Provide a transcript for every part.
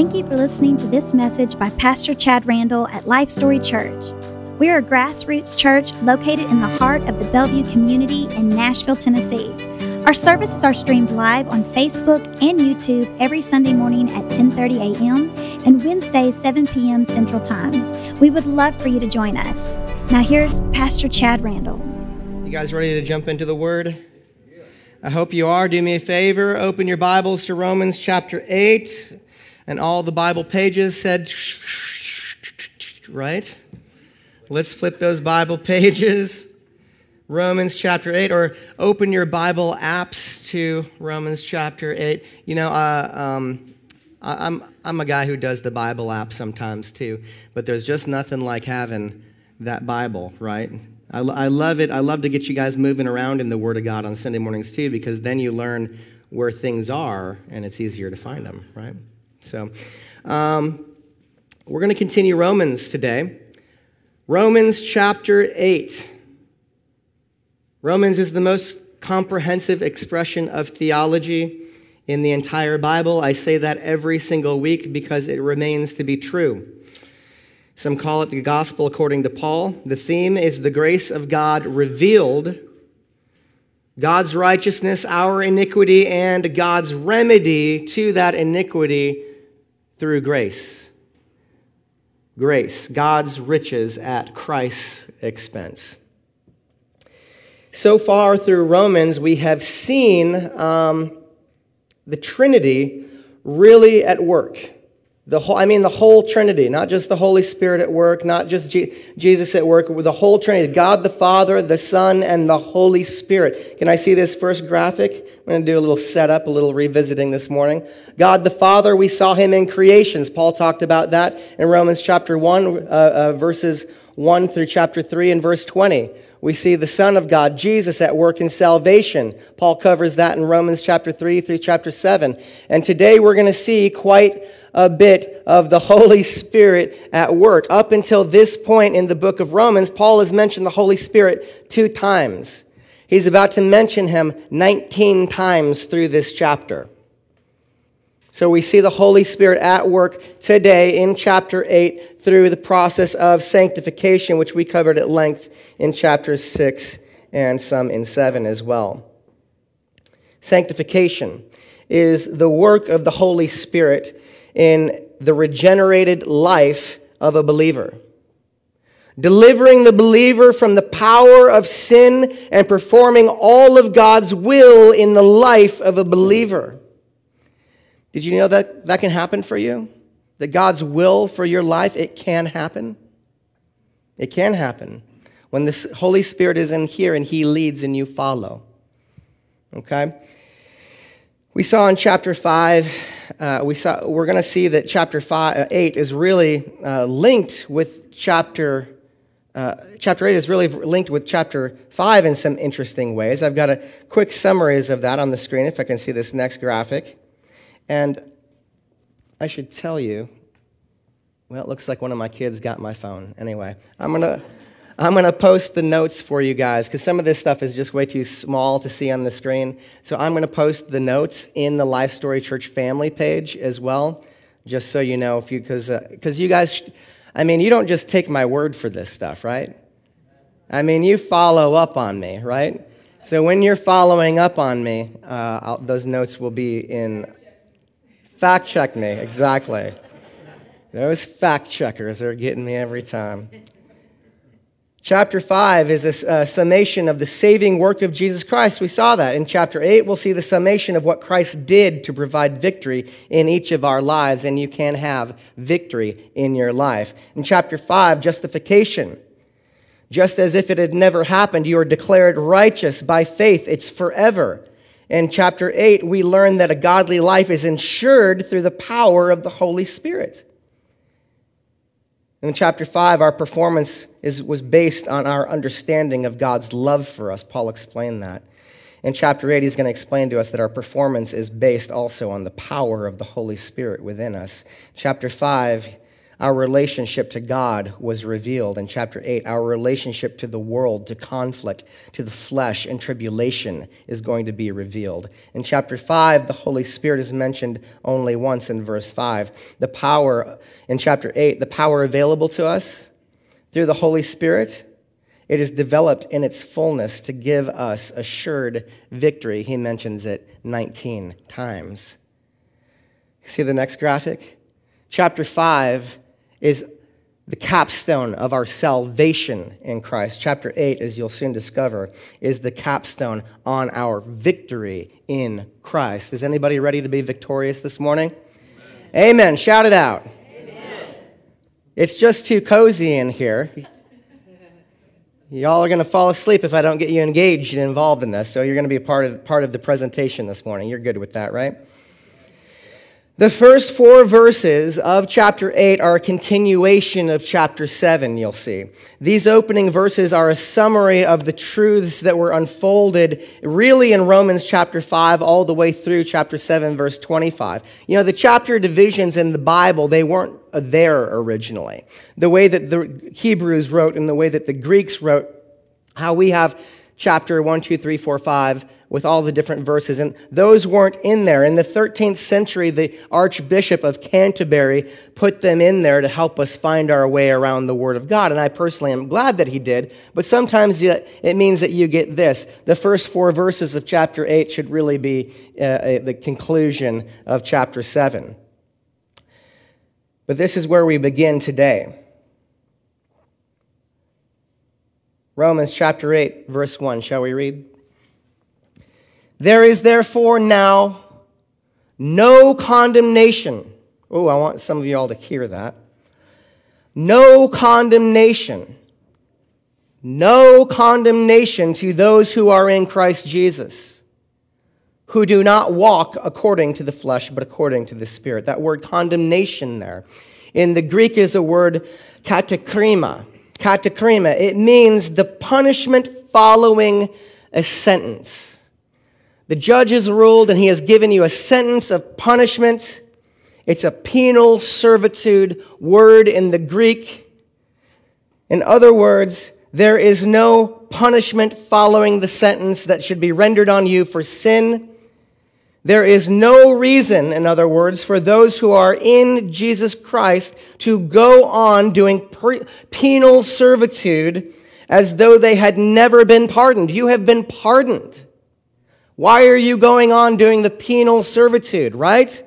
Thank you for listening to this message by Pastor Chad Randall at Life Story Church. We are a grassroots church located in the heart of the Bellevue community in Nashville, Tennessee. Our services are streamed live on Facebook and YouTube every Sunday morning at 10:30 a.m. and Wednesdays 7 p.m. Central Time. We would love for you to join us. Now here's Pastor Chad Randall. You guys ready to jump into the word? I hope you are. Do me a favor, open your Bibles to Romans chapter 8 and all the Bible pages said right? Let's flip those Bible pages. Romans chapter 8, or open your Bible apps to Romans chapter 8. You know, uh, um, I'm, I'm a guy who does the Bible app sometimes too, but there's just nothing like having that Bible, right? I, I love it. I love to get you guys moving around in the Word of God on Sunday mornings too, because then you learn where things are and it's easier to find them, right? So, um, we're going to continue Romans today. Romans chapter 8. Romans is the most comprehensive expression of theology in the entire Bible. I say that every single week because it remains to be true. Some call it the gospel according to Paul. The theme is the grace of God revealed, God's righteousness, our iniquity, and God's remedy to that iniquity through grace grace, God's riches at Christ's expense. So far through Romans, we have seen um, the Trinity really at work. The whole, I mean, the whole Trinity, not just the Holy Spirit at work, not just G- Jesus at work, the whole Trinity God the Father, the Son, and the Holy Spirit. Can I see this first graphic? I'm going to do a little setup, a little revisiting this morning. God the Father, we saw him in creations. Paul talked about that in Romans chapter 1, uh, uh, verses 1 through chapter 3 and verse 20 we see the Son of God, Jesus, at work in salvation. Paul covers that in Romans chapter 3 through chapter 7. And today we're going to see quite a bit of the Holy Spirit at work. Up until this point in the book of Romans, Paul has mentioned the Holy Spirit two times. He's about to mention him 19 times through this chapter. So we see the Holy Spirit at work today in chapter 8 through the process of sanctification, which we covered at length in chapters 6 and some in 7 as well. Sanctification is the work of the Holy Spirit in the regenerated life of a believer. Delivering the believer from the power of sin and performing all of God's will in the life of a believer. Did you know that that can happen for you? That God's will for your life, it can happen? It can happen when the Holy Spirit is in here and He leads and you follow. Okay? We saw in chapter 5, uh, we saw, we're going to see that chapter five, uh, 8 is really uh, linked with chapter uh, chapter 8 is really linked with chapter 5 in some interesting ways. I've got a quick summaries of that on the screen if I can see this next graphic. And I should tell you, well, it looks like one of my kids got my phone. Anyway, I'm going to. I'm going to post the notes for you guys because some of this stuff is just way too small to see on the screen. So I'm going to post the notes in the Life Story Church family page as well, just so you know if you because because uh, you guys, I mean, you don't just take my word for this stuff, right? I mean, you follow up on me, right? So when you're following up on me, uh, those notes will be in Fact check me, exactly. Those fact checkers are getting me every time. Chapter 5 is a, a, summation of the saving work of Jesus Christ. We saw that. In chapter 8, we'll see the summation of what Christ did to provide victory in each of our lives, and you can have victory in your life. In chapter 5, justification. Just as if it had never happened, you are declared righteous by faith. It's forever. In chapter 8, we learn that a godly life is ensured through the power of the Holy Spirit. In chapter 5, our performance is, was based on our understanding of God's love for us. Paul explained that. In chapter 8, he's going to explain to us that our performance is based also on the power of the Holy Spirit within us. Chapter 5, our relationship to God was revealed. In chapter 8, our relationship to the world, to conflict, to the flesh, and tribulation is going to be revealed. In chapter 5, the Holy Spirit is mentioned only once in verse 5. The power, in chapter 8, the power available to us through the Holy Spirit. It is developed in its fullness to give us assured victory. He mentions it 19 times. See the next graphic? Chapter 5 is the capstone of our salvation in Christ. Chapter 8, as you'll soon discover, is the capstone on our victory in Christ. Is anybody ready to be victorious this morning? Amen. Amen. Shout it out. Amen. It's just too cozy in here. Y'all are going to fall asleep if I don't get you engaged and involved in this. So you're going to be a part of, part of the presentation this morning. You're good with that, right? The first four verses of chapter 8 are a continuation of chapter 7, you'll see. These opening verses are a summary of the truths that were unfolded really in Romans chapter 5 all the way through chapter 7, verse 25. You know, the chapter divisions in the Bible, they weren't there originally. The way that the Hebrews wrote and the way that the Greeks wrote, how we have chapter 1, 2, 3, 4, 5 with all the different verses. And those weren't in there. In the 13th century, the Archbishop of Canterbury put them in there to help us find our way around the Word of God. And I personally am glad that he did. But sometimes it means that you get this. The first four verses of chapter 8 should really be uh, the conclusion of chapter 7. But this is where we begin today. Romans chapter 8, verse 1. Shall we read? There is therefore now no condemnation. Oh, I want some of you all to hear that. No condemnation. No condemnation to those who are in Christ Jesus, who do not walk according to the flesh, but according to the Spirit. That word condemnation there. In the Greek is a word katakrima. Katakrima. It means the punishment following a sentence. The judge has ruled and he has given you a sentence of punishment. It's a penal servitude word in the Greek. In other words, there is no punishment following the sentence that should be rendered on you for sin. There is no reason, in other words, for those who are in Jesus Christ to go on doing pre- penal servitude as though they had never been pardoned. You have been pardoned. Why are you going on doing the penal servitude, right?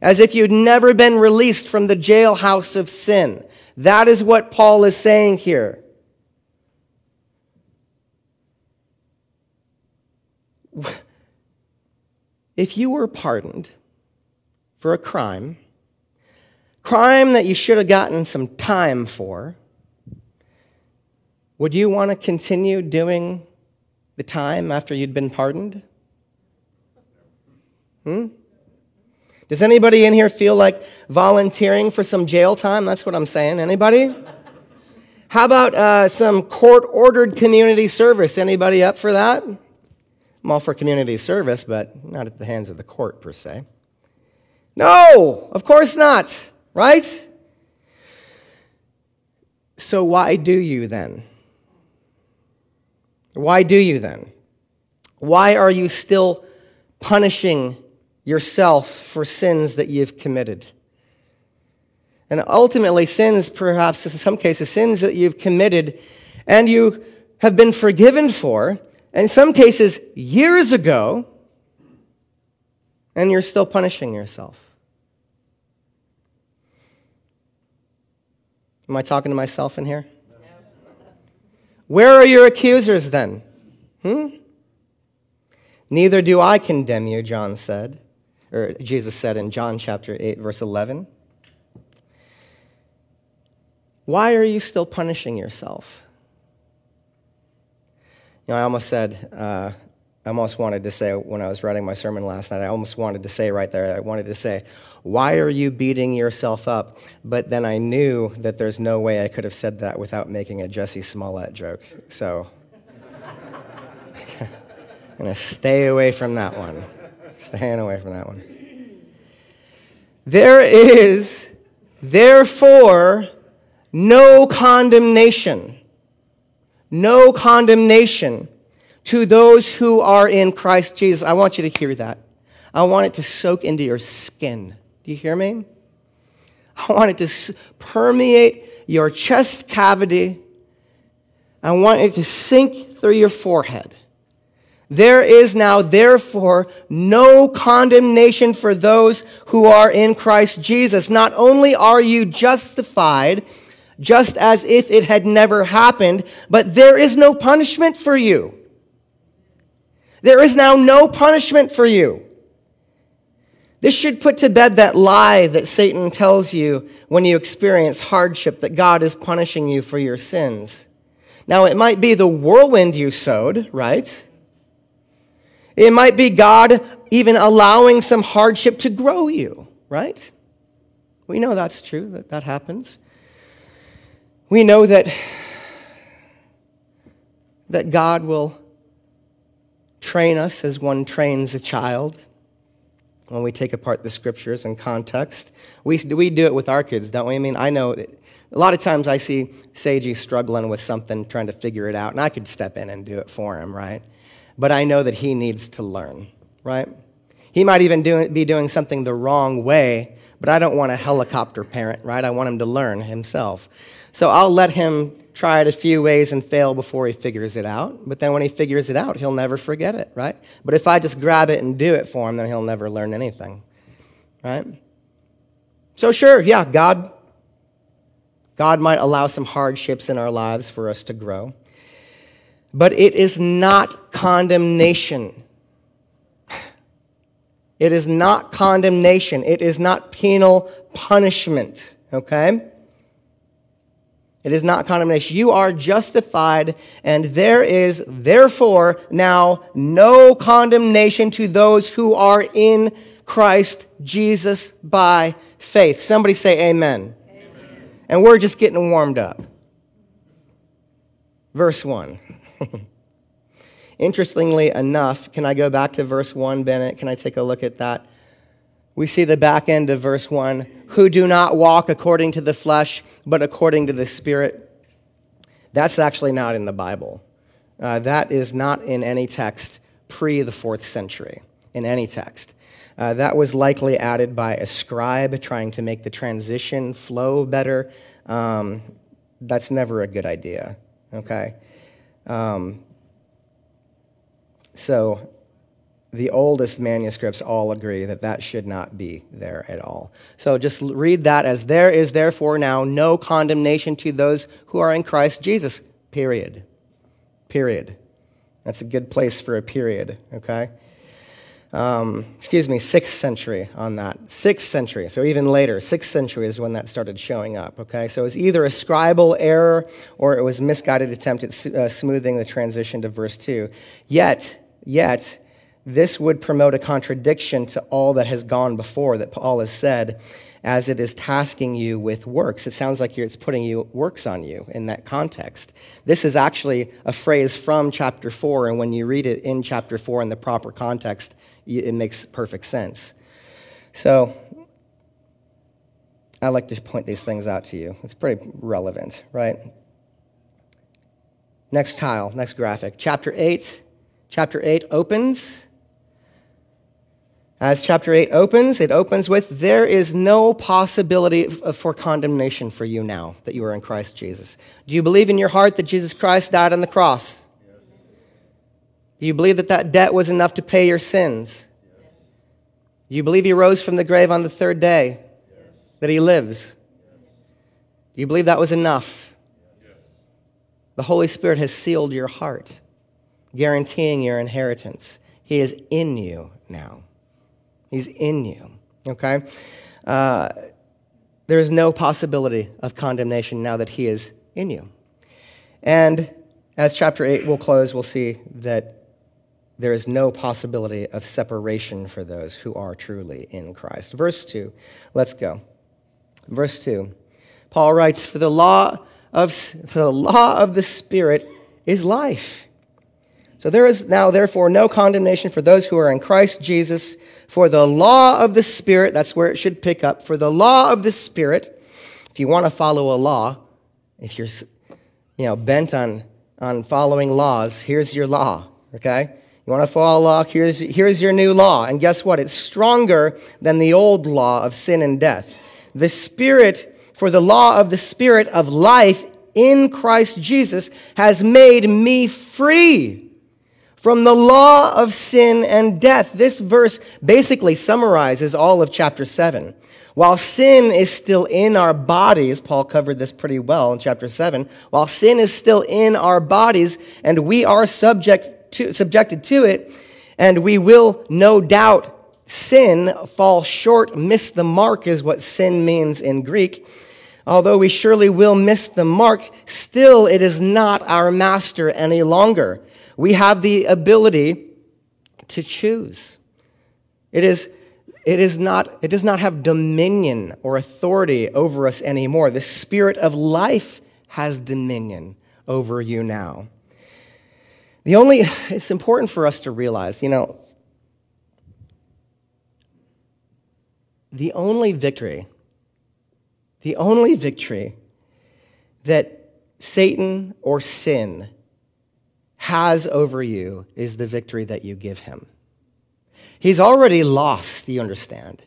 As if you'd never been released from the jailhouse of sin. That is what Paul is saying here. If you were pardoned for a crime, crime that you should have gotten some time for, would you want to continue doing the time after you'd been pardoned? Hmm? Does anybody in here feel like volunteering for some jail time? That's what I'm saying. Anybody? How about uh, some court ordered community service? Anybody up for that? I'm all for community service, but not at the hands of the court per se. No, of course not, right? So why do you then? Why do you then? Why are you still punishing yourself for sins that you've committed. And ultimately, sins, perhaps in some cases, sins that you've committed and you have been forgiven for, in some cases, years ago, and you're still punishing yourself. Am I talking to myself in here? Where are your accusers then? Hmm? Neither do I condemn you, John said or Jesus said in John chapter 8, verse 11. Why are you still punishing yourself? You know, I almost said, uh, I almost wanted to say when I was writing my sermon last night, I almost wanted to say right there, I wanted to say, Why are you beating yourself up? But then I knew that there's no way I could have said that without making a Jussie Smollett joke. So I'm going to stay away from that one. Staying away from that one. There is, Therefore, no condemnation, no condemnation to those who are in Christ Jesus. I want you to hear that. I want it to soak into your skin. Do you hear me? I want it to permeate your chest cavity. I want it to sink through your forehead. There is now, therefore, no condemnation for those who are in Christ Jesus. Not only are you justified, just as if it had never happened, but there is no punishment for you. There is now no punishment for you. This should put to bed that lie that Satan tells you when you experience hardship that God is punishing you for your sins. Now, it might be the whirlwind you sowed, right? It might be God even allowing some hardship to grow you, right? We know that's true, that that happens. We know that, that God will train us as one trains a child when we take apart the scriptures and context. We, we do it with our kids, don't we? I mean, I know a lot of times I see Seiji struggling with something, trying to figure it out, and I could step in and do it for him, right? But I know that he needs to learn, right? He might even do, be doing something the wrong way, but I don't want a helicopter parent, right? I want him to learn himself. So I'll let him try it a few ways and fail before he figures it out. But then when he figures it out, he'll never forget it, right? But if I just grab it and do it for him, then he'll never learn anything, right? So sure, yeah, God God might allow some hardships in our lives for us to grow. But it is not condemnation. It is not condemnation. It is not penal punishment, okay? It is not condemnation. You are justified, and there is therefore now no condemnation to those who are in Christ Jesus by faith. Somebody say amen. amen. And we're just getting warmed up. Verse 1. Interestingly enough, can I go back to verse 1, Bennett? Can I take a look at that? we see the back end of verse 1 who do not walk according to the flesh, but according to the Spirit. That's actually not in the Bible. Uh, that is not in any text pre the fourth century, in any text. Uh, that was likely added by a scribe trying to make the transition flow better. Um, that's never a good idea, okay? Um, so the oldest manuscripts all agree that that should not be there at all. So just read that as there is therefore now no condemnation to those who are in Christ Jesus. Period. Period. That's a good place for a period, okay? Um, excuse me, sixth century on that. Sixth century, so even later, sixth century is when that started showing up, okay? So it was either a scribal error or it was misguided attempt at uh, smoothing the transition to verse 2. Yet, yet, this would promote a contradiction to all that has gone before that Paul has said as it is tasking you with works. It sounds like it's putting you works on you in that context. This is actually a phrase from chapter 4, and when you read it in chapter 4 in the proper context, it makes perfect sense. So, I like to point these things out to you. It's pretty relevant, right? Next tile, next graphic. Chapter 8. Chapter 8 opens as chapter 8 opens, it opens with There is no possibility for condemnation for you now that you are in Christ Jesus. Do you believe in your heart that Jesus Christ died on the cross? You believe that that debt was enough to pay your sins? You believe he rose from the grave on the third day? That he lives? Do you believe that was enough? The Holy Spirit has sealed your heart, guaranteeing your inheritance. He is in you now. He's in you, okay? Uh, there is no possibility of condemnation now that He is in you. And as chapter 8 will close, we'll see that there is no possibility of separation for those who are truly in Christ. Verse 2, let's go. Verse 2, Paul writes, For the law of, the, law of the Spirit is life. So there is now, therefore, no condemnation for those who are in Christ Jesus. For the law of the Spirit, that's where it should pick up. For the law of the Spirit If you want to follow a law, if you're you know, bent on, on following laws, here's your law, okay? You want to follow law? Here's, here's your new law. And guess what? It's stronger than the old law of sin and death. The Spirit, for the law of the Spirit of life in Christ Jesus has made me free from the law of sin and death. This verse basically summarizes all of chapter 7. While sin is still in our bodies, Paul covered this pretty well in chapter 7. While sin is still in our bodies and we are subject to, subjected to it, and we will no doubt sin, fall short, miss the mark, is what sin means in Greek. Although we surely will miss the mark, still it is not our master any longer. We have the ability to choose. It is it, is not, it does not have dominion or authority over us anymore. The Spirit of life has dominion over you now. The only, it's important for us to realize, you know, the only victory, the only victory that Satan or sin has over you is the victory that you give him. He's already lost, you understand.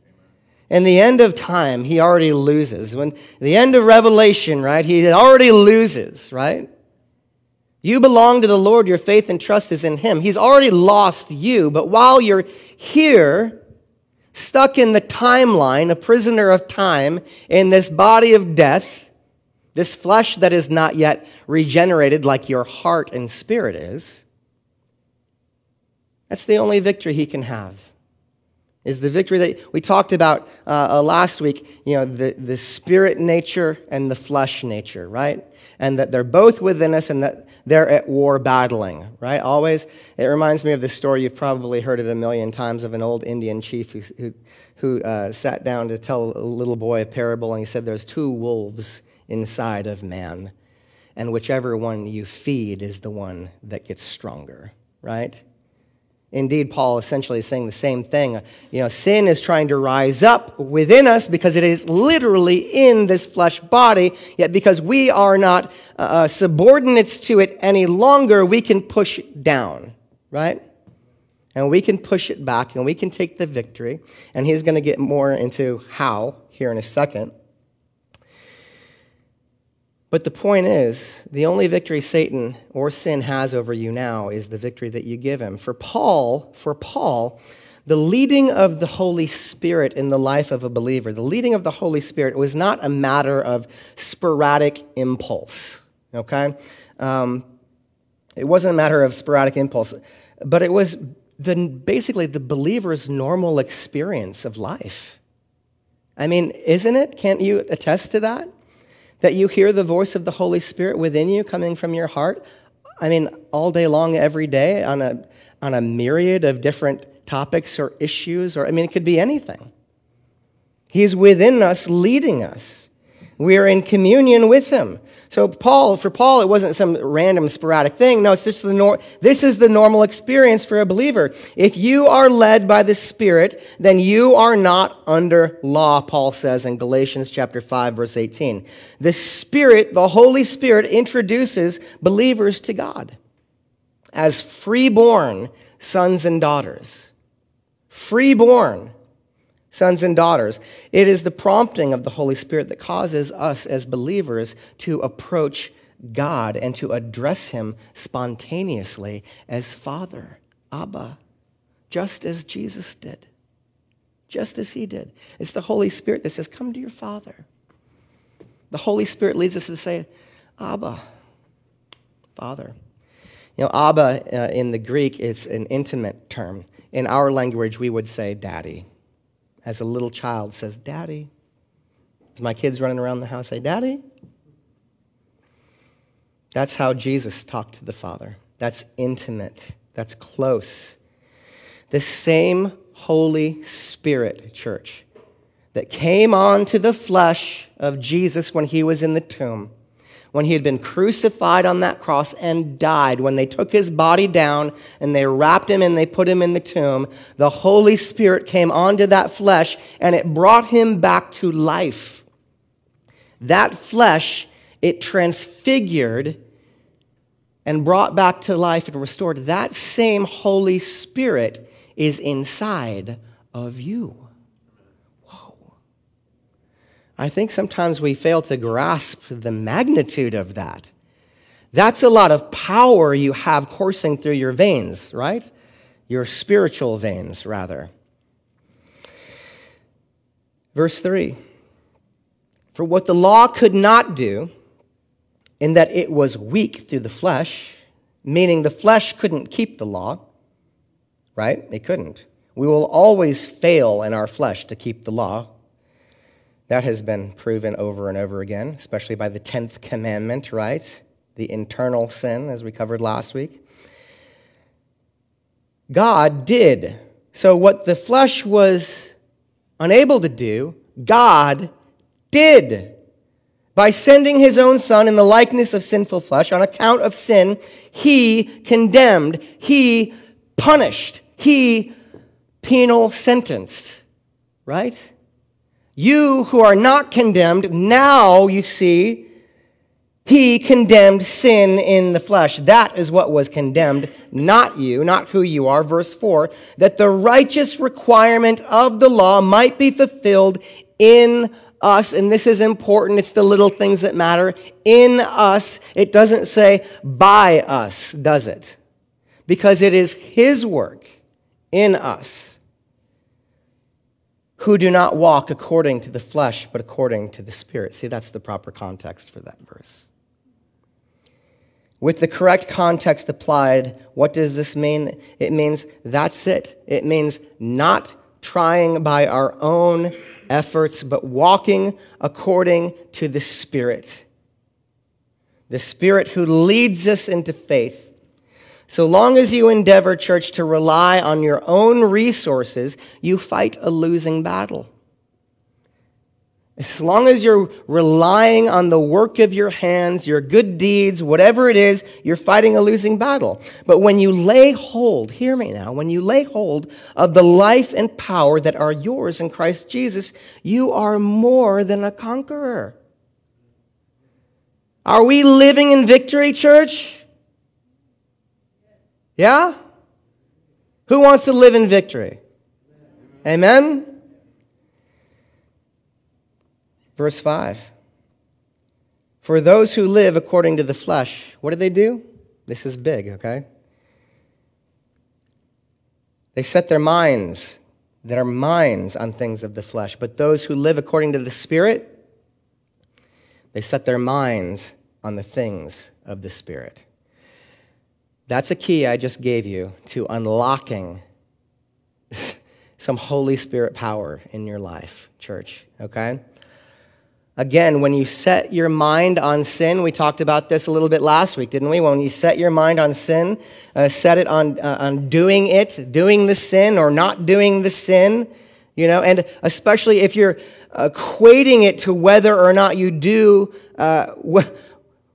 In the end of time, he already loses. When the end of Revelation, right, he already loses, right? You belong to the Lord, your faith and trust is in him. He's already lost you, but while you're here, stuck in the timeline, a prisoner of time, in this body of death, this flesh that is not yet regenerated like your heart and spirit is, that's the only victory he can have. Is the victory that we talked about uh, uh, last week, you know, the, the spirit nature and the flesh nature, right? And that they're both within us and that they're at war battling, right? Always. It reminds me of the story, you've probably heard it a million times, of an old Indian chief who, who, who uh, sat down to tell a little boy a parable, and he said, There's two wolves inside of man, and whichever one you feed is the one that gets stronger, right? Indeed, Paul essentially is saying the same thing. You know, sin is trying to rise up within us because it is literally in this flesh body, yet because we are not uh, uh subordinates to it any longer, we can push it down, right? And we can push it back and we can take the victory. And he's going to get more into how here in a second. But the point is, the only victory Satan or sin has over you now is the victory that you give him. For Paul, for Paul, the leading of the Holy Spirit in the life of a believer, the leading of the Holy Spirit was not a matter of sporadic impulse, okay? Um, it wasn't a matter of sporadic impulse, but it was the, basically the believer's normal experience of life. I mean, isn't it? Can't you attest to that? That you hear the voice of the Holy Spirit within you coming from your heart? I mean, all day long, every day, on a, on a myriad of different topics or issues, or I mean, it could be anything. He's within us, leading us. We are in communion with Him. So Paul, for Paul, it wasn't some random sporadic thing. No, it's just the nor- this is the normal experience for a believer. If you are led by the Spirit, then you are not under law, Paul says in Galatians chapter 5, verse 18. The Spirit, the Holy Spirit, introduces believers to God as freeborn sons and daughters. Freeborn sons and daughters. It is the prompting of the Holy Spirit that causes us as believers to approach God and to address Him spontaneously as Father, Abba, just as Jesus did. Just as He did. It's the Holy Spirit that says, Come to your Father. The Holy Spirit leads us to say, Abba, Father. You know, Abba uh, in the Greek is an intimate term. In our language, we would say daddy as a little child says, Daddy. As my kids running around the house say, Daddy. That's how Jesus talked to the Father. That's intimate, that's close. The same Holy Spirit, church, that came onto the flesh of Jesus when he was in the tomb when he had been crucified on that cross and died, when they took his body down and they wrapped him and they put him in the tomb, the Holy Spirit came onto that flesh and it brought him back to life. that flesh, it transfigured and brought back to life and restored. That same Holy Spirit is inside of you. I think sometimes we fail to grasp the magnitude of that. That's a lot of power you have coursing through your veins, right? Your spiritual veins, rather. Verse 3 For what the law could not do, in that it was weak through the flesh, meaning the flesh couldn't keep the law, right? It couldn't. We will always fail in our flesh to keep the law. That has been proven over and over again, especially by the 10th commandment, right? The internal sin, as we covered last week. God did. So, what the flesh was unable to do, God did. By sending his own son in the likeness of sinful flesh on account of sin, he condemned, he punished, he penal sentenced. Right? You who are not condemned, now you see, he condemned sin in the flesh. That is what was condemned, not you, not who you are. Verse 4 that the righteous requirement of the law might be fulfilled in us, and this is important, it's the little things that matter. In us, it doesn't say by us, does it? Because it is His work in us who do not walk according to the flesh, but according to the Spirit. See, that's the proper context for that verse. With the correct context applied, what does this mean? It means that's it. It means not trying by our own efforts, but walking according to the Spirit. The Spirit who leads us into faith. So long as you endeavor, church, to rely on your own resources, you fight a losing battle. As long as you're relying on the work of your hands, your good deeds, whatever it is, you're fighting a losing battle. But when you lay hold, hear me now, when you lay hold of the life and power that are yours in Christ Jesus, you are more than a conqueror. Are we living in victory, church? Yeah? Who wants to live in victory? Amen? Verse 5 For those who live according to the flesh, what do they do? This is big, okay? They set their minds, their minds on things of the flesh. But those who live according to the Spirit, they set their minds on the things of the Spirit. That's a key I just gave you to unlocking some Holy Spirit power in your life, church, okay? Again, when you set your mind on sin, we talked about this a little bit last week, didn't we? When you set your mind on sin, uh, set it on, uh, on doing it, doing the sin or not doing the sin, you know, and especially if you're equating it to whether or not you do, uh,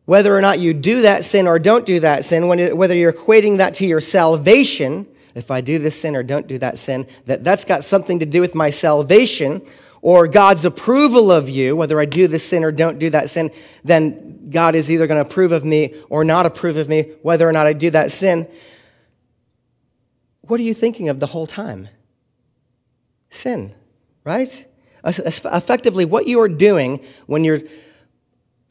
whether or not you do that sin or don't do that sin, whether you're equating that to your salvation, if I do this sin or don't do that sin, that that's got something to do with my salvation, or God's approval of you, whether I do this sin or don't do that sin, then God is either going to approve of me or not approve of me, whether or not I do that sin. What are you thinking of the whole time? Sin, right? Effectively, what you are doing when you're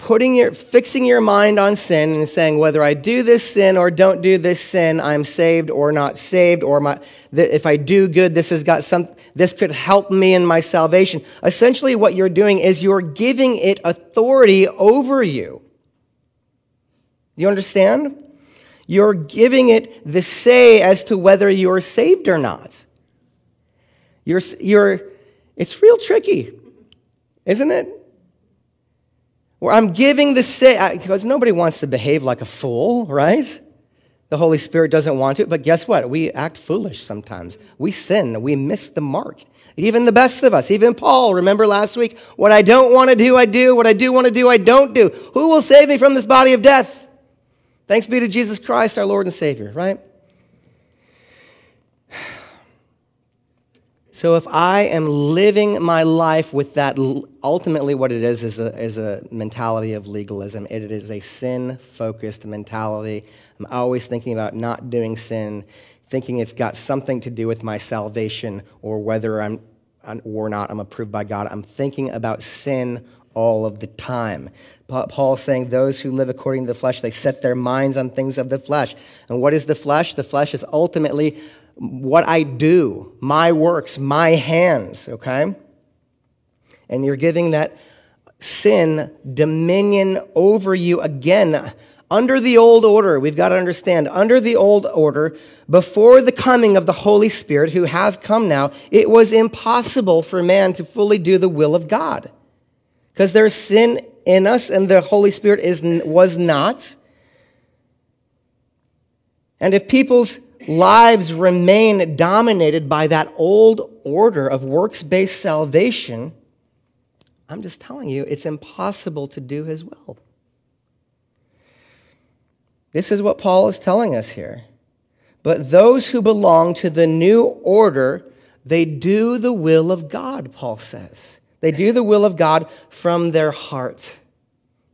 putting your fixing your mind on sin and saying whether I do this sin or don't do this sin, I'm saved or not saved, or my, if I do good, this has got some this could help me in my salvation. Essentially, what you're doing is you're giving it authority over you. You understand? You're giving it the say as to whether you're saved or not. You're, you're, it's real tricky, isn't it? Where I'm giving the say, because nobody wants to behave like a fool, right? The Holy Spirit doesn't want to, but guess what? We act foolish sometimes. We sin, we miss the mark. Even the best of us, even Paul, remember last week? What I don't want to do, I do. What I do want to do, I don't do. Who will save me from this body of death? Thanks be to Jesus Christ, our Lord and Savior, right? So if I am living my life with that, ultimately what it is is a, is a mentality of legalism. It is a sin focused mentality. I'm always thinking about not doing sin, thinking it's got something to do with my salvation or whether I'm or not I'm approved by God. I'm thinking about sin all of the time. Paul saying, Those who live according to the flesh, they set their minds on things of the flesh. And what is the flesh? The flesh is ultimately what I do, my works, my hands, okay? And you're giving that sin dominion over you again. Under the old order, we've got to understand, under the old order, before the coming of the Holy Spirit, who has come now, it was impossible for man to fully do the will of God. Because there's sin in us and the Holy Spirit is, was not. And if people's lives remain dominated by that old order of works based salvation, I'm just telling you, it's impossible to do his will. This is what Paul is telling us here. But those who belong to the new order, they do the will of God, Paul says. They do the will of God from their heart.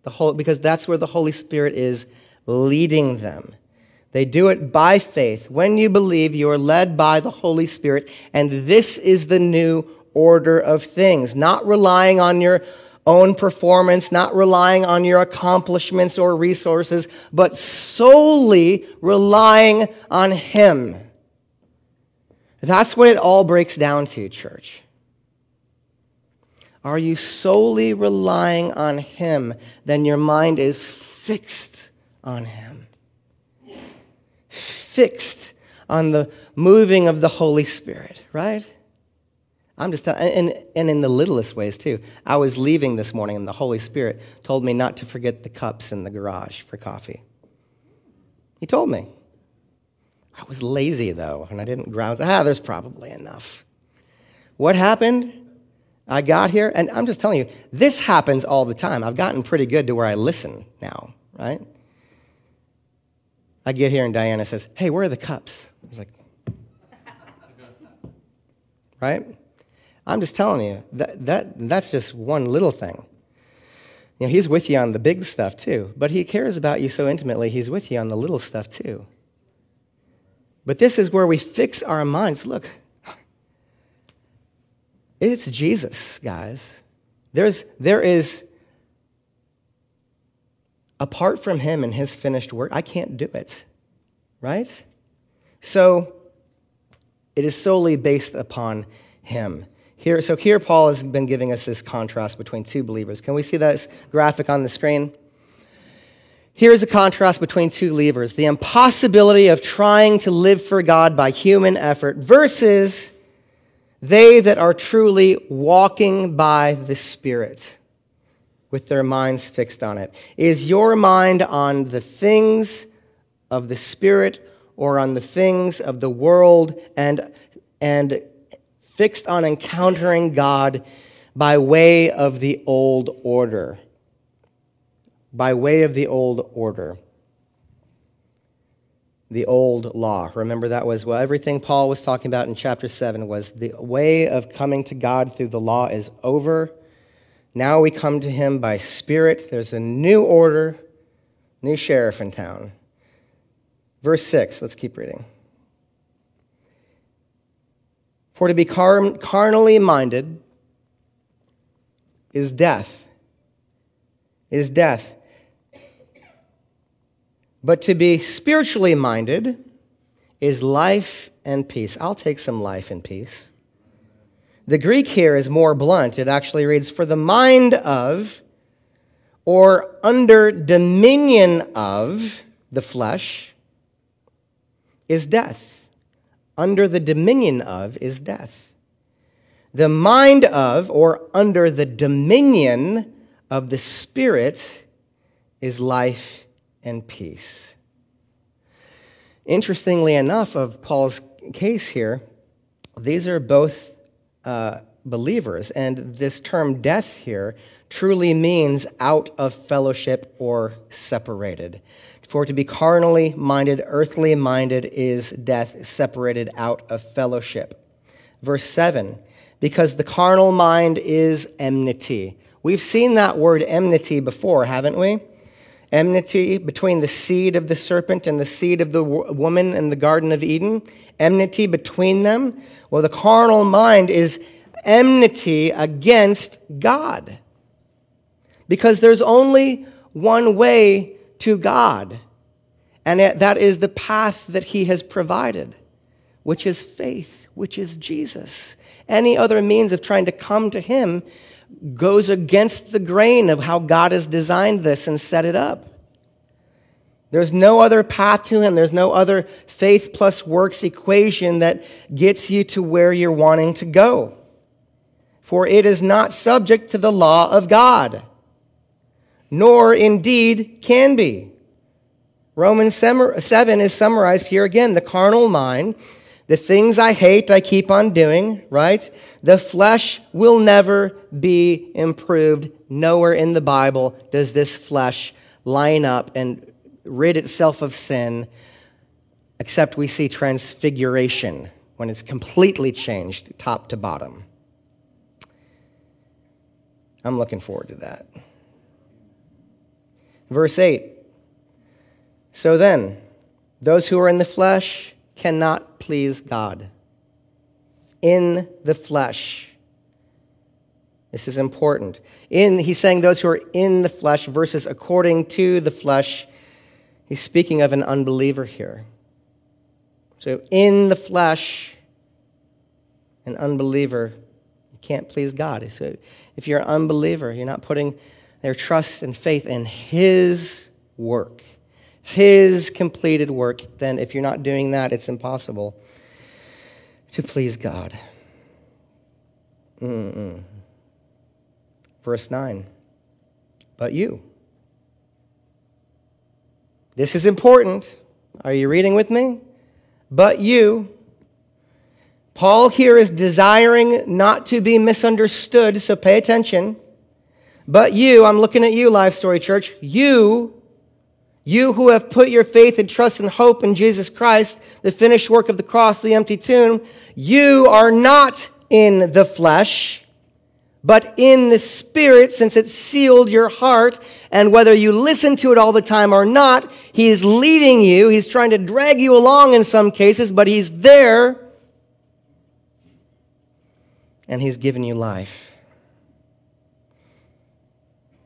The whole, because that's where the Holy Spirit is leading them. They do it by faith. When you believe, you are led by the Holy Spirit, and this is the new order of things. Not relying on your own performance, not relying on your accomplishments or resources, but solely relying on Him. That's what it all breaks down to, church. Are you solely relying on Him? Then your mind is fixed on Him fixed on the moving of the Holy Spirit, right? I'm just, and, and in the littlest ways too. I was leaving this morning and the Holy Spirit told me not to forget the cups in the garage for coffee. He told me. I was lazy though, and I didn't grouse. Ah, there's probably enough. What happened? I got here, and I'm just telling you, this happens all the time. I've gotten pretty good to where I listen now, right? I get here and Diana says, Hey, where are the cups? I was like, Right? I'm just telling you, that, that, that's just one little thing. You know, he's with you on the big stuff too, but he cares about you so intimately, he's with you on the little stuff too. But this is where we fix our minds. Look, it's Jesus, guys. There's, there is apart from him and his finished work, I can't do it. Right? So it is solely based upon him. Here, so here Paul has been giving us this contrast between two believers. Can we see that graphic on the screen? Here's a contrast between two believers the impossibility of trying to live for God by human effort versus they that are truly walking by the Spirit with their minds fixed on it? Is your mind on the things of the Spirit or on the things of the world and, and fixed on encountering God by way of the old order? By way of the old order. The old law. Remember, that was well, everything Paul was talking about in chapter 7 was the way of coming to God through the law is over now we come to him by spirit. There's a new order, new sheriff in town. Verse 6, let's keep reading. For to be car- carnally minded is death. Is death. But to be spiritually minded is life and peace. I'll take some life and peace. The Greek here is more blunt. It actually reads, For the mind of, or under dominion of, the flesh is death. Under the dominion of is death. The mind of, or under the dominion of the Spirit is life and peace. Interestingly enough, of Paul's case here, these are both uh, believers. And this term death here truly means out of fellowship or separated. For to be carnally minded, earthly minded is death, separated out of fellowship. Verse 7 because the carnal mind is enmity. We've seen that word enmity before, haven't we? Enmity between the seed of the serpent and the seed of the woman in the Garden of Eden. Enmity between them. Well, the carnal mind is enmity against God. Because there's only one way to God, and that is the path that He has provided, which is faith, which is Jesus. Any other means of trying to come to Him goes against the grain of how God has designed this and set it up. There's no other path to Him. There's no other faith plus works equation that gets you to where you're wanting to go. For it is not subject to the law of God, nor indeed can be. Romans 7 is summarized here again. The carnal mind the things I hate, I keep on doing, right? The flesh will never be improved. Nowhere in the Bible does this flesh line up and rid itself of sin, except we see transfiguration when it's completely changed top to bottom. I'm looking forward to that. Verse 8 So then, those who are in the flesh, cannot please God. In the flesh. This is important. In, he's saying those who are in the flesh versus according to the flesh. He's speaking of an unbeliever here. So in the flesh, an unbeliever can't please God. So if you're an unbeliever, you're not putting their trust and faith in His work. His completed work, then if you're not doing that, it's impossible to please God. Mm-mm. Verse 9. But you. This is important. Are you reading with me? But you. Paul here is desiring not to be misunderstood, so pay attention. But you, I'm looking at you, Life Story Church, you you who have put your faith and trust and hope in Jesus Christ, the finished work of the cross, the empty tomb, you are not in the flesh, but in the Spirit, since it sealed your heart. And whether you listen to it all the time or not, He is leading you. He's trying to drag you along in some cases, but He's there. And He's given you life.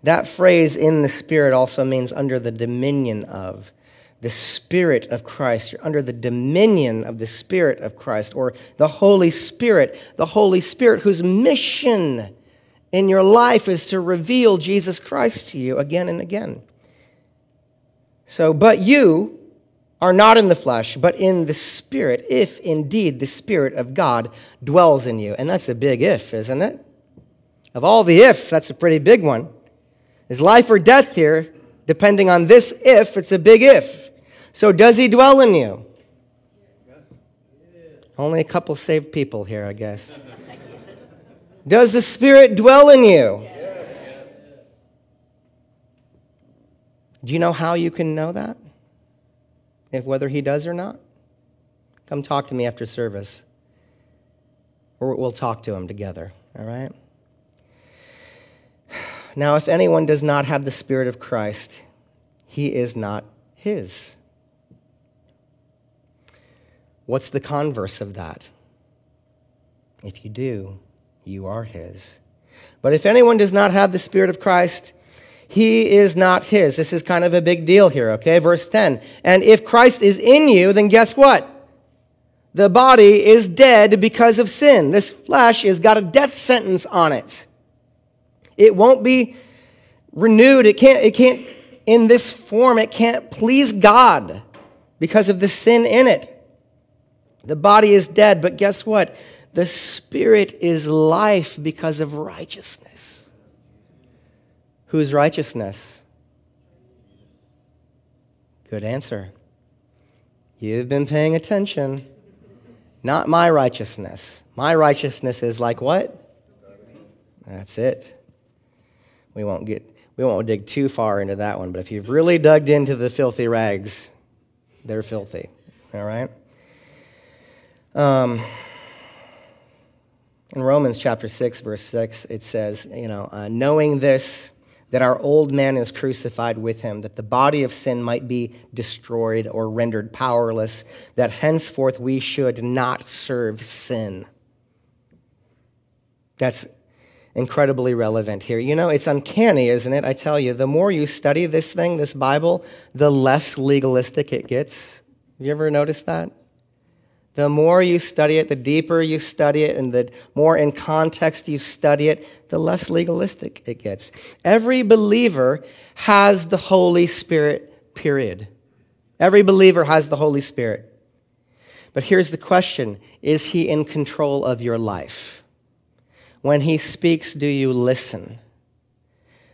That phrase, in the Spirit, also means under the dominion of. The Spirit of Christ. You're under the dominion of the Spirit of Christ, or the Holy Spirit. The Holy Spirit, whose mission in your life is to reveal Jesus Christ to you again and again. So, but you are not in the flesh, but in the Spirit, if indeed the Spirit of God dwells in you. And that's a big if, isn't it? Of all the ifs, that's a pretty big one. Is life or death here? Depending on this if, it's a big if. So does he dwell in you? Only a couple saved people here, I guess. Does the Spirit dwell in you? Do you know how you can know that? If whether he does or not? Come talk to me after service. Or we'll talk to him together, all right? Now, if anyone does not have the Spirit of Christ, he is not his. What's the converse of that? If you do, you are his. But if anyone does not have the Spirit of Christ, he is not his. This is kind of a big deal here, okay? Verse 10. And if Christ is in you, then guess what? The body is dead because of sin. This flesh has got a death sentence on it. It won't be renewed. It can't, it can't, in this form, it can't please God because of the sin in it. The body is dead, but guess what? The spirit is life because of righteousness. Whose righteousness? Good answer. You've been paying attention. Not my righteousness. My righteousness is like what? That's it we won't get we won't dig too far into that one, but if you've really dug into the filthy rags, they're filthy. All right? Um, In Romans chapter 6, verse 6, it says, you know, uh, knowing this, that our old man is crucified with him, that the body of sin might be destroyed or rendered powerless, that henceforth we should not serve sin. That's incredibly relevant here. You know, it's uncanny, isn't it? I tell you, the more you study this thing, this Bible, the less legalistic it gets. Have you ever noticed that? The more you study it, the deeper you study it, and the more in context you study it, the less legalistic it gets. Every believer has the Holy Spirit, period. Every believer has the Holy Spirit. But here's the question Is he in control of your life? When he speaks, do you listen?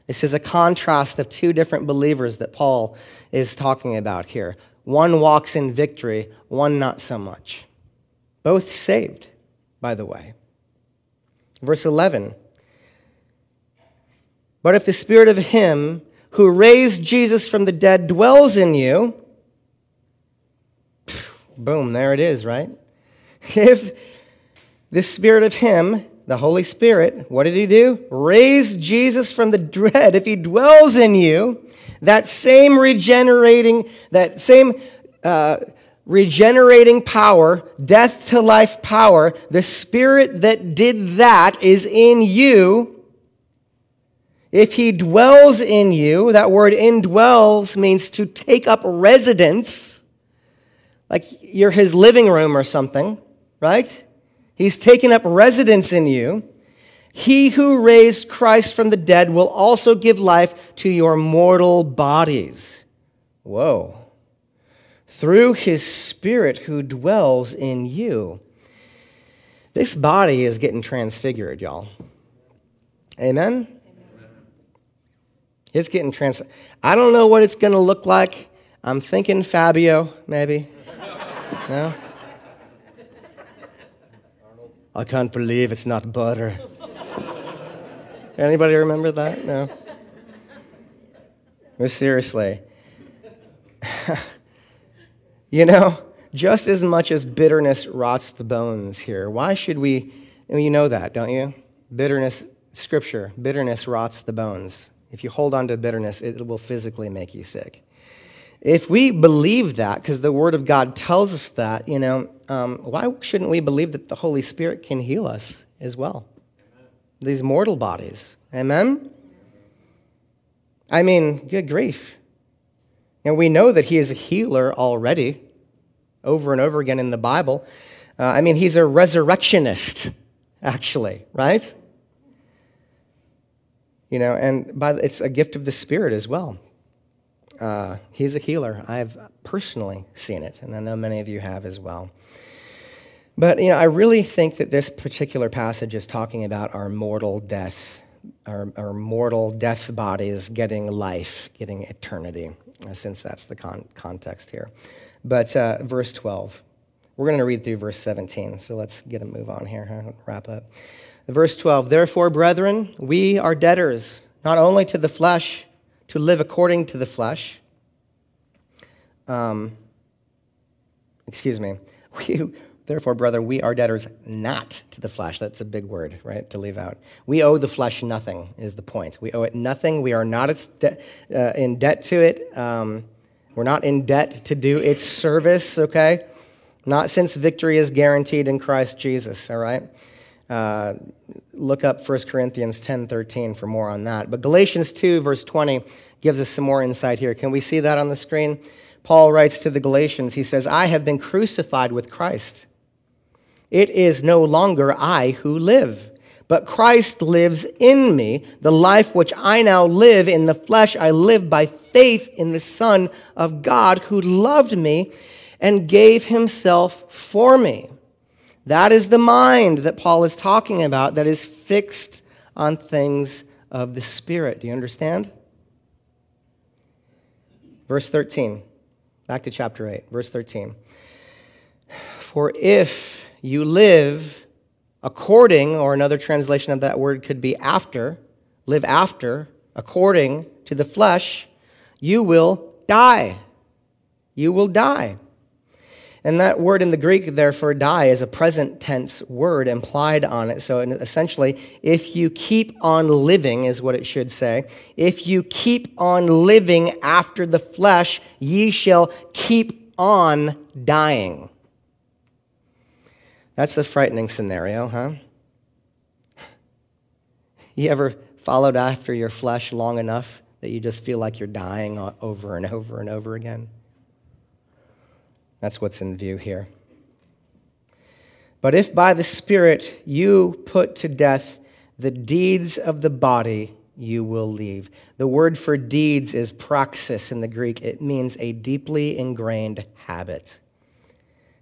This is a contrast of two different believers that Paul is talking about here. One walks in victory, one not so much. Both saved, by the way. Verse 11. But if the spirit of him who raised Jesus from the dead dwells in you, boom, there it is, right? If the spirit of him, the Holy Spirit, what did he do? Raised Jesus from the dead. If he dwells in you, that same regenerating, that same uh, regenerating power, death to life power, the spirit that did that is in you. If he dwells in you, that word indwells means to take up residence, like you're his living room or something, right? He's taken up residence in you. He who raised Christ from the dead will also give life to your mortal bodies. Whoa through his spirit who dwells in you. This body is getting transfigured, y'all. Amen? It's getting trans. I don't know what it's going to look like. I'm thinking Fabio, maybe. No? I can't believe it's not butter. Anybody remember that? No? But seriously. You know, just as much as bitterness rots the bones here, why should we? You know that, don't you? Bitterness, scripture, bitterness rots the bones. If you hold on to bitterness, it will physically make you sick. If we believe that, because the Word of God tells us that, you know, um, why shouldn't we believe that the Holy Spirit can heal us as well? Amen. These mortal bodies. Amen? I mean, good grief. And we know that he is a healer already, over and over again in the Bible. Uh, I mean, he's a resurrectionist, actually, right? You know, and by it's a gift of the Spirit as well. Uh, he's a healer. I've personally seen it, and I know many of you have as well. But, you know, I really think that this particular passage is talking about our mortal death, our, our mortal death bodies getting life, getting eternity. Uh, since that's the con- context here. But uh, verse 12. We're going to read through verse 17, so let's get a move on here, wrap up. Verse 12 Therefore, brethren, we are debtors, not only to the flesh, to live according to the flesh. Um, excuse me. We, Therefore, brother, we are debtors not to the flesh. That's a big word, right, to leave out. We owe the flesh nothing, is the point. We owe it nothing. We are not uh, in debt to it. Um, we're not in debt to do its service, okay? Not since victory is guaranteed in Christ Jesus, all right? Uh, look up 1 Corinthians 10:13 for more on that. But Galatians 2, verse 20, gives us some more insight here. Can we see that on the screen? Paul writes to the Galatians, he says, I have been crucified with Christ. It is no longer I who live, but Christ lives in me. The life which I now live in the flesh, I live by faith in the Son of God who loved me and gave himself for me. That is the mind that Paul is talking about that is fixed on things of the Spirit. Do you understand? Verse 13, back to chapter 8, verse 13. For if you live according, or another translation of that word could be after, live after, according to the flesh, you will die. You will die. And that word in the Greek, therefore, die, is a present tense word implied on it. So essentially, if you keep on living, is what it should say. If you keep on living after the flesh, ye shall keep on dying. That's a frightening scenario, huh? You ever followed after your flesh long enough that you just feel like you're dying over and over and over again? That's what's in view here. But if by the Spirit you put to death the deeds of the body, you will leave. The word for deeds is praxis in the Greek. It means a deeply ingrained habit.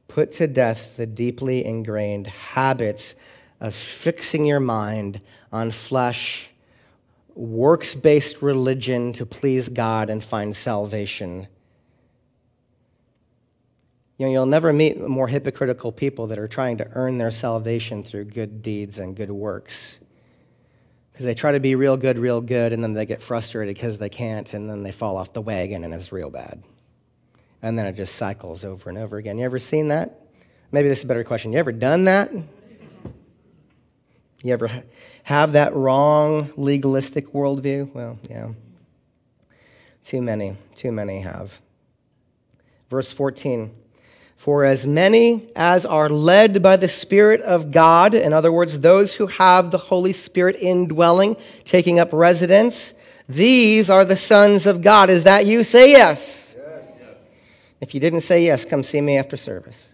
Put to death the deeply ingrained habits of fixing your mind on flesh, works based religion to please God and find salvation you know, you'll never meet more hypocritical people that are trying to earn their salvation through good deeds and good works. Because they try to be real good, real good, and then they get frustrated because they can't, and then they fall off the wagon and it's real bad. And then it just cycles over and over again. You ever seen that? Maybe this is a better question. You ever done that? You ever have that wrong legalistic worldview? Well, yeah. Too many, too many have. Verse 14. For as many as are led by the Spirit of God, in other words, those who have the Holy Spirit indwelling, taking up residence, these are the sons of God. Is that you? Say yes. yes. If you didn't say yes, come see me after service.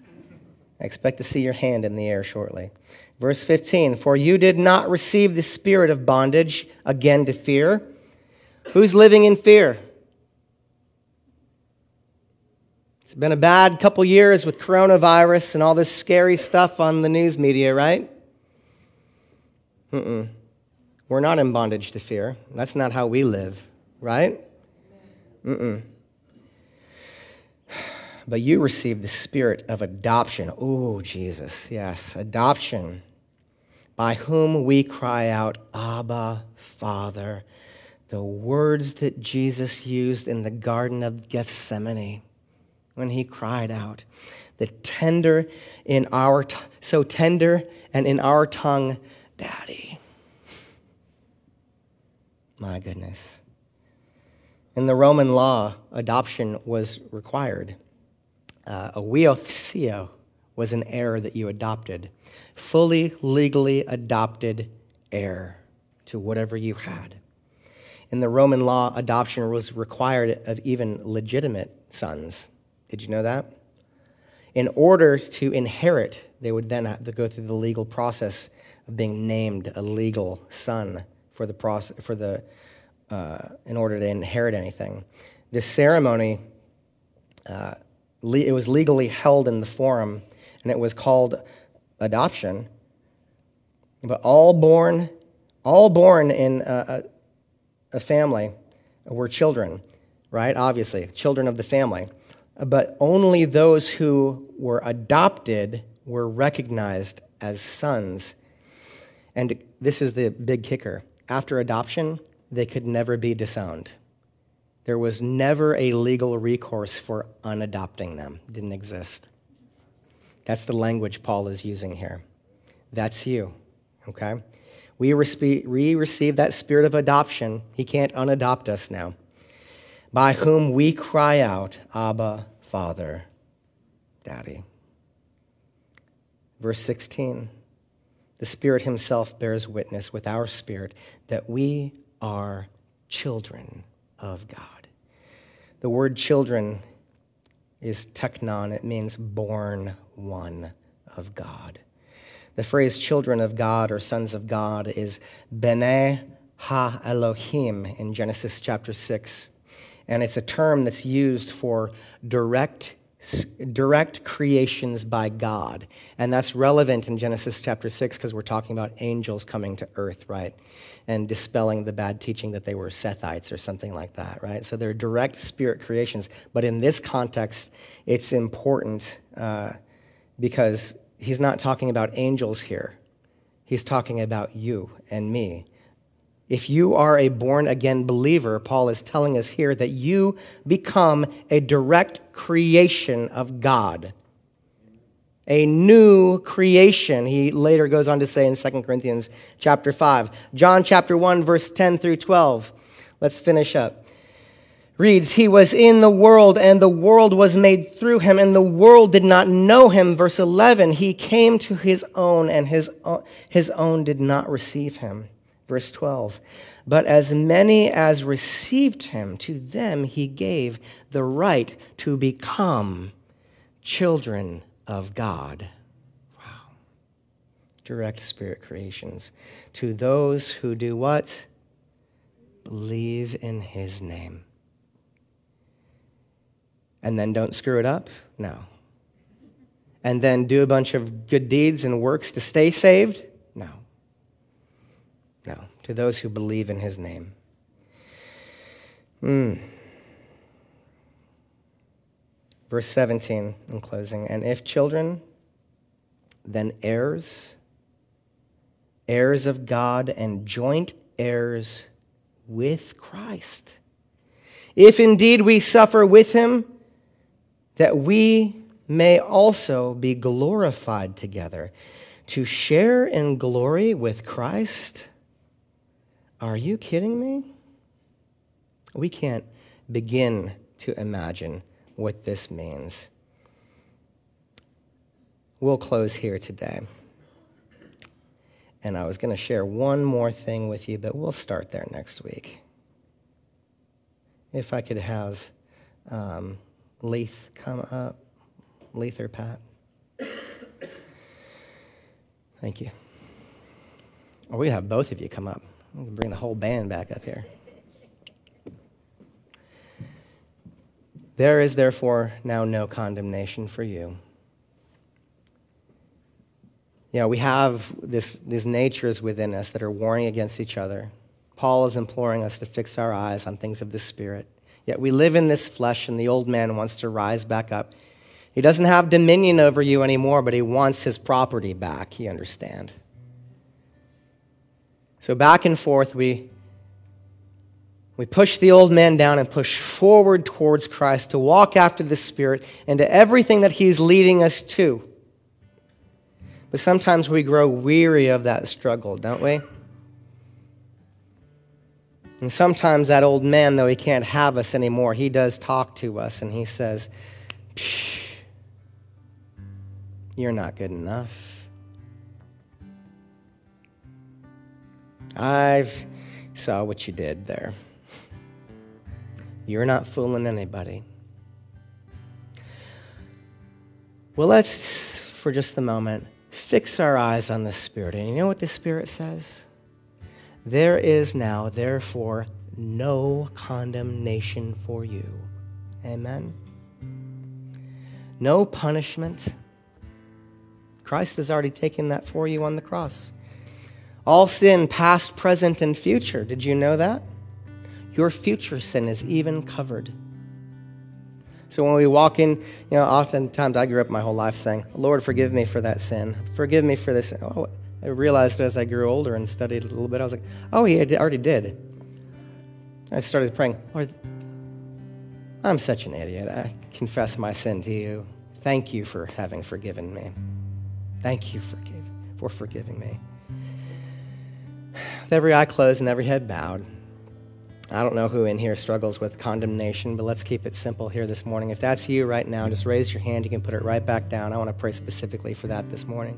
I expect to see your hand in the air shortly. Verse 15 For you did not receive the spirit of bondage again to fear. Who's living in fear? It's been a bad couple years with coronavirus and all this scary stuff on the news media, right? Mm-mm. We're not in bondage to fear. That's not how we live, right? Mm-mm. But you received the spirit of adoption. Oh, Jesus, yes, adoption, by whom we cry out, Abba, Father. The words that Jesus used in the Garden of Gethsemane when he cried out. The tender in our, t- so tender and in our tongue, Daddy. My goodness. In the Roman law, adoption was required. Uh, a huiothesia was an heir that you adopted, fully legally adopted heir to whatever you had. In the Roman law, adoption was required of even legitimate sons. Did you know that? In order to inherit, they would then have to go through the legal process of being named a legal son for the process, for the, uh, in order to inherit anything. This ceremony, uh, le- it was legally held in the forum, and it was called adoption. But all born, all born in a, a, a family were children, right? Obviously, children of the family but only those who were adopted were recognized as sons. And this is the big kicker. After adoption, they could never be disowned. There was never a legal recourse for unadopting them. It didn't exist. That's the language Paul is using here. That's you, okay? We, respe- we receive that spirit of adoption. He can't unadopt us now by whom we cry out, Abba, Father, Daddy. Verse 16 The Spirit Himself bears witness with our spirit that we are children of God. The word children is teknon, it means born one of God. The phrase children of God or sons of God is bene ha Elohim in Genesis chapter 6 and it's a term that's used for direct direct creations by God. And that's relevant in Genesis chapter 6 because we're talking about angels coming to earth, right? And dispelling the bad teaching that they were Sethites or something like that, right? So they're direct spirit creations. But in this context, it's important uh, because he's not talking about angels here, he's talking about you and me if you are a born again believer, Paul is telling us here that you become a direct creation of God. a new creation. He later goes on to say in 2 Corinthians chapter 5. John chapter 1 verse 10 through 12. Let's finish up. Reads, He was in the world, and the world was made through him, and the world did not know him. Verse 11, He came to his own, and his own, his own did not receive him. Verse 12, But as many as received him, to them he gave the right to become children of God. Wow. Direct spirit creations. To those who do what? Believe in his name. And then don't screw it up? No. And then do a bunch of good deeds and works to stay saved? No. To those who believe in his name. Hmm. Verse 17 in closing. And if children, then heirs, heirs of God, and joint heirs with Christ. If indeed we suffer with him, that we may also be glorified together. To share in glory with Christ? Are you kidding me? We can't begin to imagine what this means. We'll close here today. And I was going to share one more thing with you, but we'll start there next week. If I could have um, Leith come up, Leith or Pat. Thank you. Or we have both of you come up. We can bring the whole band back up here. There is therefore now no condemnation for you. You know, we have this, these natures within us that are warring against each other. Paul is imploring us to fix our eyes on things of the Spirit. Yet we live in this flesh, and the old man wants to rise back up. He doesn't have dominion over you anymore, but he wants his property back, you understand. So back and forth, we we push the old man down and push forward towards Christ to walk after the Spirit and to everything that He's leading us to. But sometimes we grow weary of that struggle, don't we? And sometimes that old man, though he can't have us anymore, he does talk to us and he says, You're not good enough. I've saw what you did there. You're not fooling anybody. Well, let's, for just a moment, fix our eyes on the Spirit. And you know what the Spirit says? There is now, therefore, no condemnation for you. Amen. No punishment. Christ has already taken that for you on the cross. All sin, past, present, and future. Did you know that? your future sin is even covered. So when we walk in, you know, oftentimes I grew up my whole life saying, Lord, forgive me for that sin. Forgive me for this. Oh, I realized as I grew older and studied a little bit, I was like, oh, he already did. I started praying, Lord, I'm such an idiot. I confess my sin to you. Thank you for having forgiven me. Thank you for, for forgiving me. With every eye closed and every head bowed, I don't know who in here struggles with condemnation, but let's keep it simple here this morning. If that's you right now, just raise your hand. You can put it right back down. I want to pray specifically for that this morning.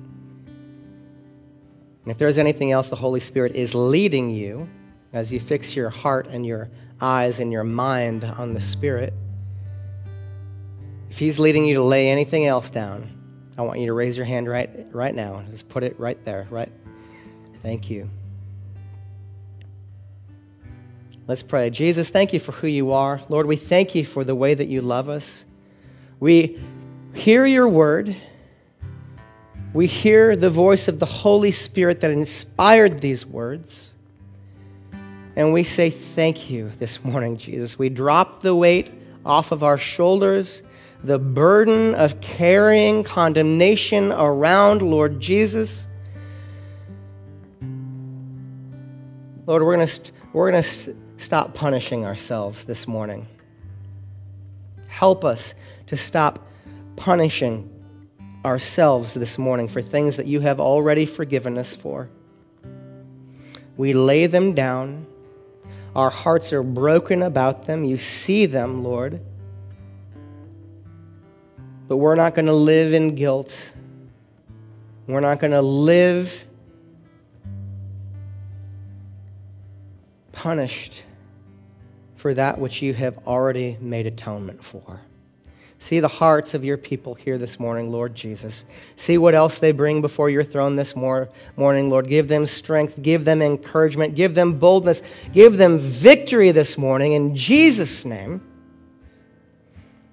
And if there's anything else the Holy Spirit is leading you as you fix your heart and your eyes and your mind on the Spirit, if He's leading you to lay anything else down, I want you to raise your hand right, right now. Just put it right there, right? Thank you. Let's pray. Jesus, thank you for who you are. Lord, we thank you for the way that you love us. We hear your word. We hear the voice of the Holy Spirit that inspired these words. And we say thank you this morning, Jesus. We drop the weight off of our shoulders, the burden of carrying condemnation around, Lord Jesus. Lord, we're going to we're going to stop punishing ourselves this morning. Help us to stop punishing ourselves this morning for things that you have already forgiven us for. We lay them down. Our hearts are broken about them. You see them, Lord. But we're not going to live in guilt. We're not going to live punished for that which you have already made atonement for. See the hearts of your people here this morning, Lord Jesus. See what else they bring before your throne this mor- morning, Lord. Give them strength, give them encouragement, give them boldness, give them victory this morning in Jesus' name.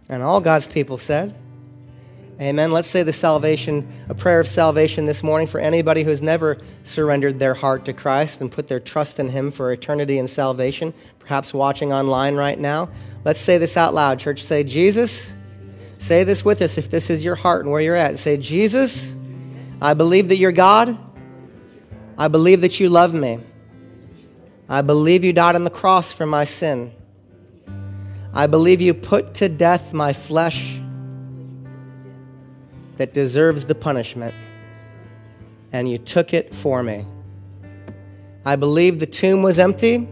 And all God's people said, Amen. Let's say the salvation, a prayer of salvation this morning for anybody who has never surrendered their heart to Christ and put their trust in Him for eternity and salvation, perhaps watching online right now. Let's say this out loud, church. Say, Jesus, say this with us if this is your heart and where you're at. Say, Jesus, I believe that you're God. I believe that you love me. I believe you died on the cross for my sin. I believe you put to death my flesh that deserves the punishment, and you took it for me. I believe the tomb was empty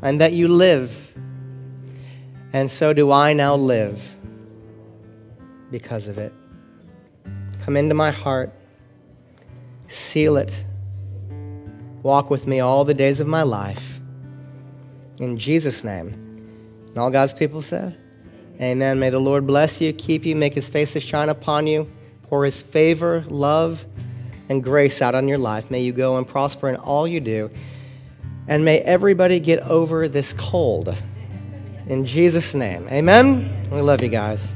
and that you live, and so do I now live because of it. Come into my heart, seal it, walk with me all the days of my life. In Jesus' name. And all God's people said, Amen. May the Lord bless you, keep you, make his face to shine upon you, pour his favor, love, and grace out on your life. May you go and prosper in all you do. And may everybody get over this cold. In Jesus' name. Amen. We love you guys.